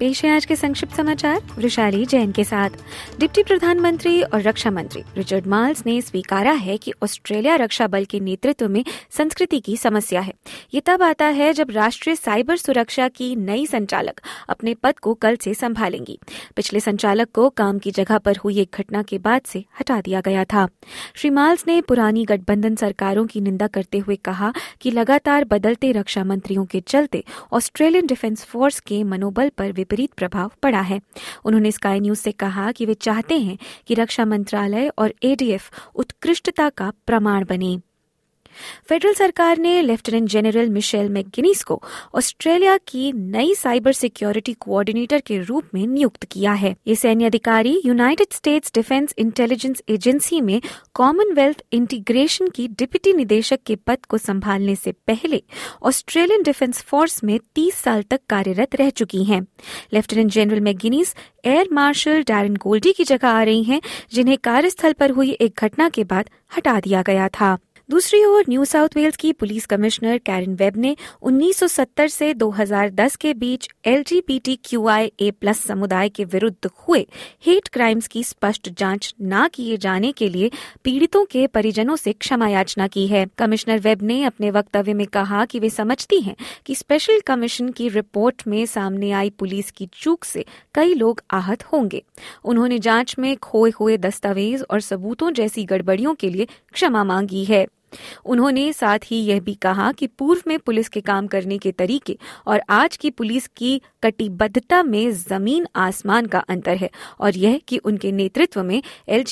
पेश है आज के संक्षिप्त समाचार। वृशाली जैन के साथ। डिप्टी प्रधानमंत्री और रक्षा मंत्री रिचर्ड माल्स ने स्वीकारा है कि ऑस्ट्रेलिया रक्षा बल के नेतृत्व में संस्कृति की समस्या है। ये तब आता है जब राष्ट्रीय साइबर सुरक्षा की नई संचालक अपने पद को कल से संभालेंगी। पिछले संचालक को काम की जगह पर हुई एक घटना के बाद से हटा दिया गया था। श्री माल्स ने पुरानी गठबंधन सरकारों की निंदा करते हुए कहा कि लगातार बदलते रक्षा मंत्रियों के चलते ऑस्ट्रेलियन डिफेंस फोर्स के मनोबल पर विपरीत प्रभाव पड़ा है। उन्होंने स्काई न्यूज़ से कहा कि वे चाहते हैं कि रक्षा मंत्रालय और एडीएफ उत्कृष्टता का प्रमाण बने। फेडरल सरकार ने लेफ्टिनेंट जनरल मिशेल मैकगिनीस को ऑस्ट्रेलिया की नई साइबर सिक्योरिटी कोऑर्डिनेटर के रूप में नियुक्त किया है। ये सैन्य अधिकारी United States Defence Intelligence Agency में कॉमनवेल्थ इंटीग्रेशन की डिप्टी निदेशक के पद को संभालने से पहले ऑस्ट्रेलियन डिफेंस फोर्स में 30 साल तक कार्यरत रह चुकी हैं। Lieutenant general McGinnis air marshal Darren Goldie की जगह आ रही हैं, जिन्हें कार्यस्थल पर हुई एक घटना के बाद हटा दिया गया था। दूसरी ओर न्यू साउथ वेल्स की पुलिस कमिश्नर कैरन वेब ने 1970 से 2010 के बीच L G B T Q I A plus समुदाय के विरुद्ध हुए हेट क्राइम्स की स्पष्ट जाँच न किए जाने के लिए पीड़ितों के परिजनों से क्षमा याचना की है। कमिश्नर वेब ने अपने वक्तव्य में कहा कि वे समझती हैं कि स्पेशल कमीशन की रिपोर्ट में सामने आई पुलिस की चूक से कई लोग आहत होंगे। उन्होंने जाँच में खोए हुए दस्तावेज़ और सबूतों जैसी गड़बड़ियों के लिए क्षमा मांगी है। उन्होंने साथ ही यह भी कहा कि पूर्व में पुलिस के काम करने के तरीके और आज की पुलिस की कटिबद्धता में ज़मीन आसमान का अंतर है और यह कि उनके नेतृत्व में एल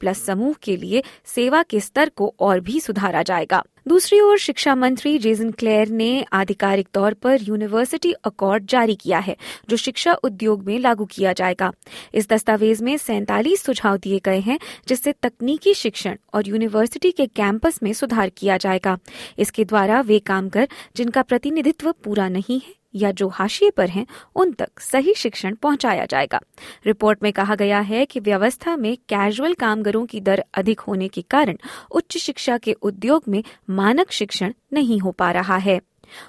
प्लस समूह के लिए सेवा के स्तर को और भी सुधारा जाएगा। दूसरी ओर शिक्षा मंत्री जेसन क्लेयर ने आधिकारिक तौर पर यूनिवर्सिटी अकॉर्ड जारी किया है, जो शिक्षा उद्योग में लागू किया जाएगा। इस दस्तावेज़ में सैंतालीस सुझाव दिए गए हैं, जिससे तकनीकी शिक्षण और यूनिवर्सिटी के कैंपस में सुधार किया जाएगा। इसके द्वारा वे काम कर जिनका प्रतिनिधित्व पूरा नहीं है या जो हाशिए पर हैं, उन तक सही शिक्षण पहुँचाया जाएगा। रिपोर्ट में कहा गया है कि व्यवस्था में कैजुअल कामगारों की दर अधिक होने के कारण उच्च शिक्षा के उद्योग में मानक शिक्षण नहीं हो पा रहा है।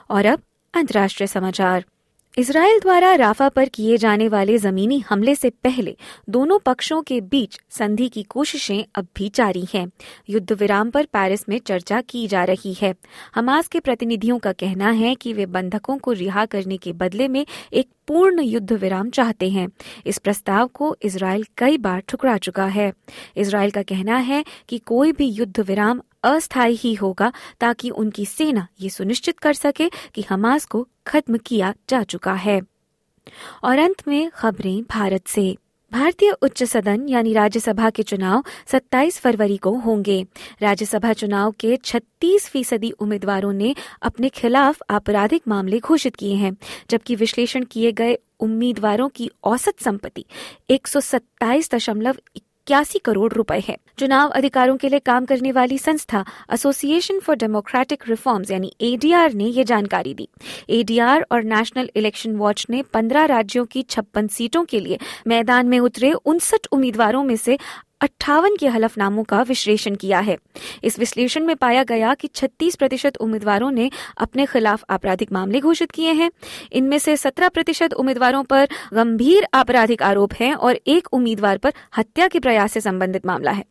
और अब अंतर्राष्ट्रीय समाचार। इसराइल द्वारा राफा पर किए जाने वाले जमीनी हमले से पहले दोनों पक्षों के बीच संधि की कोशिशें अब भी जारी हैं। युद्ध विराम पर पेरिस में चर्चा की जा रही है। हमास के प्रतिनिधियों का कहना है कि वे बंधकों को रिहा करने के बदले में एक पूर्ण युद्ध विराम चाहते हैं। इस प्रस्ताव को इसराइल कई बार ठुकरा चुका है। इसराइल का कहना है कि कोई भी युद्ध विराम अस्थायी ही होगा ताकि उनकी सेना ये सुनिश्चित कर सके कि हमास को खत्म किया जा चुका है। और अंत में खबरें भारत से। भारतीय उच्च सदन यानी राज्यसभा के चुनाव 27 फरवरी को होंगे। राज्यसभा चुनाव के 36 फ़ीसदी उम्मीदवारों ने अपने खिलाफ आपराधिक मामले घोषित किए हैं, जबकि विश्लेषण किए गए उम्मीदवारों की औसत संपत्ति एक इक्यासी करोड़ रुपए है। चुनाव अधिकारों के लिए काम करने वाली संस्था एसोसिएशन फॉर डेमोक्रेटिक रिफॉर्म्स यानी एडीआर ने ये जानकारी दी। एडीआर और नेशनल इलेक्शन वॉच ने 15 राज्यों की छप्पन सीटों के लिए मैदान में उतरे उनसठ उम्मीदवारों में से अट्ठावन के हलफनामों का विश्लेषण किया है। इस विश्लेषण में पाया गया कि 36 प्रतिशत उम्मीदवारों ने अपने खिलाफ आपराधिक मामले घोषित किए हैं। इनमें से 17 प्रतिशत उम्मीदवारों पर गंभीर आपराधिक आरोप हैं और एक उम्मीदवार पर हत्या के प्रयास से संबंधित मामला है।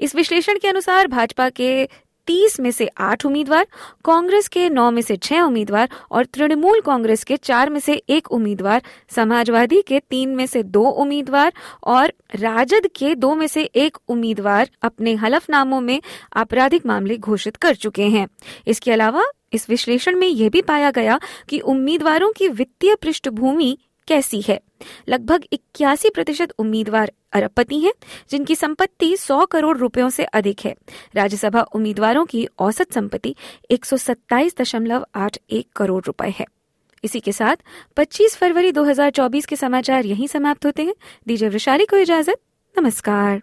इस विश्लेषण के अनुसार भाजपा के तीस में से आठ उम्मीदवार, कांग्रेस के नौ में से छह उम्मीदवार और तृणमूल कांग्रेस के चार में से एक उम्मीदवार, समाजवादी के तीन में से दो उम्मीदवार और राजद के दो में से एक उम्मीदवार अपने हलफनामों में आपराधिक मामले घोषित कर चुके हैं। इसके अलावा इस विश्लेषण में यह भी पाया गया कि उम्मीदवारों की वित्तीय पृष्ठभूमि कैसी है? लगभग इक्यासी प्रतिशत उम्मीदवार अरबपति हैं, जिनकी संपत्ति 100 करोड़ रुपयों से अधिक है। राज्यसभा उम्मीदवारों की औसत संपत्ति एक करोड़ रुपए है। इसी के साथ 25 फरवरी 2024 के समाचार यहीं समाप्त होते हैं। दीजिए वृशाली को इजाज़त। नमस्कार।